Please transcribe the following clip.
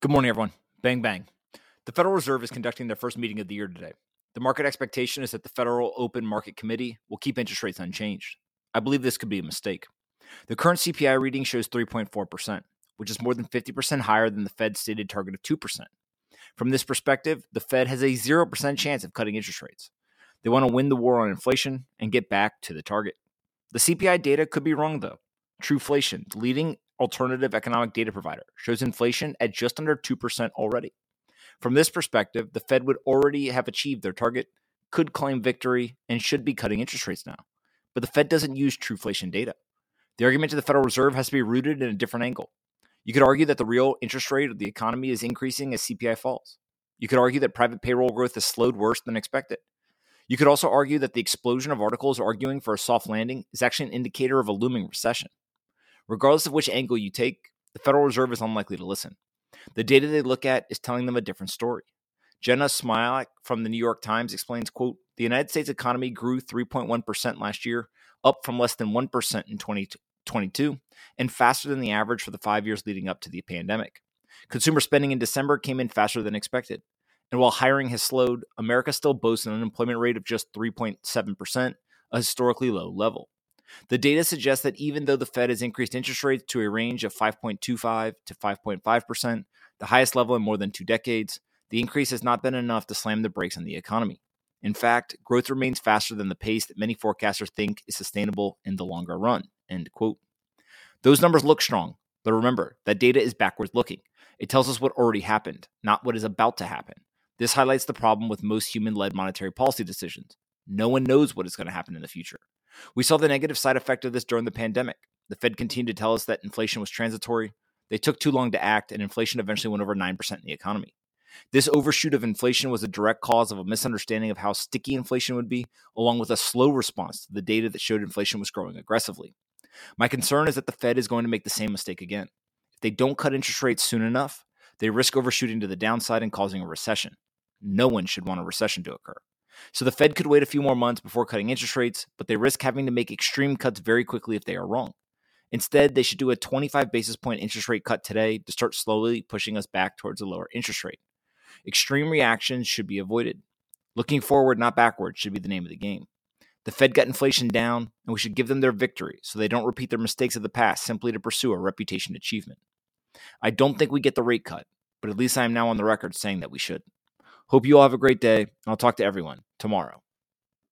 Good morning, everyone. Bang, bang. The Federal Reserve is conducting their first meeting of the year today. The market expectation is that the Federal Open Market Committee will keep interest rates unchanged. I believe this could be a mistake. The current CPI reading shows 3.4%, which is more than 50% higher than the Fed's stated target of 2%. From this perspective, the Fed has a 0% chance of cutting interest rates. They want to win the war on inflation and get back to the target. The CPI data could be wrong, though. Truflation, the leading alternative economic data provider, shows inflation at just under 2% already. From this perspective, the Fed would already have achieved their target, could claim victory, and should be cutting interest rates now. But the Fed doesn't use Truflation data. The argument to the Federal Reserve has to be rooted in a different angle. You could argue that the real interest rate of the economy is increasing as CPI falls. You could argue that private payroll growth has slowed worse than expected. You could also argue that the explosion of articles arguing for a soft landing is actually an indicator of a looming recession. Regardless of which angle you take, the Federal Reserve is unlikely to listen. The data they look at is telling them a different story. Jeanna Smialek from the New York Times explains, quote, the United States economy grew 3.1% last year, up from less than 1% in 2022, and faster than the average for the five years leading up to the pandemic. Consumer spending in December came in faster than expected. And while hiring has slowed, America still boasts an unemployment rate of just 3.7%, a historically low level. The data suggests that even though the Fed has increased interest rates to a range of 5.25 to 5.5%, the highest level in more than two decades, the increase has not been enough to slam the brakes on the economy. In fact, growth remains faster than the pace that many forecasters think is sustainable in the longer run. End quote. Those numbers look strong, but remember, that data is backwards looking. It tells us what already happened, not what is about to happen. This highlights the problem with most human led monetary policy decisions. No one knows what is going to happen in the future. We saw the negative side effect of this during the pandemic. The Fed continued to tell us that inflation was transitory. They took too long to act, and inflation eventually went over 9% in the economy. This overshoot of inflation was a direct cause of a misunderstanding of how sticky inflation would be, along with a slow response to the data that showed inflation was growing aggressively. My concern is that the Fed is going to make the same mistake again. If they don't cut interest rates soon enough, they risk overshooting to the downside and causing a recession. No one should want a recession to occur. So the Fed could wait a few more months before cutting interest rates, but they risk having to make extreme cuts very quickly if they are wrong. Instead, they should do a 25 basis point interest rate cut today to start slowly pushing us back towards a lower interest rate. Extreme reactions should be avoided. Looking forward, not backward, should be the name of the game. The Fed got inflation down, and we should give them their victory so they don't repeat their mistakes of the past simply to pursue a reputation achievement. I don't think we get the rate cut, but at least I am now on the record saying that we should. Hope you all have a great day, I'll talk to everyone tomorrow.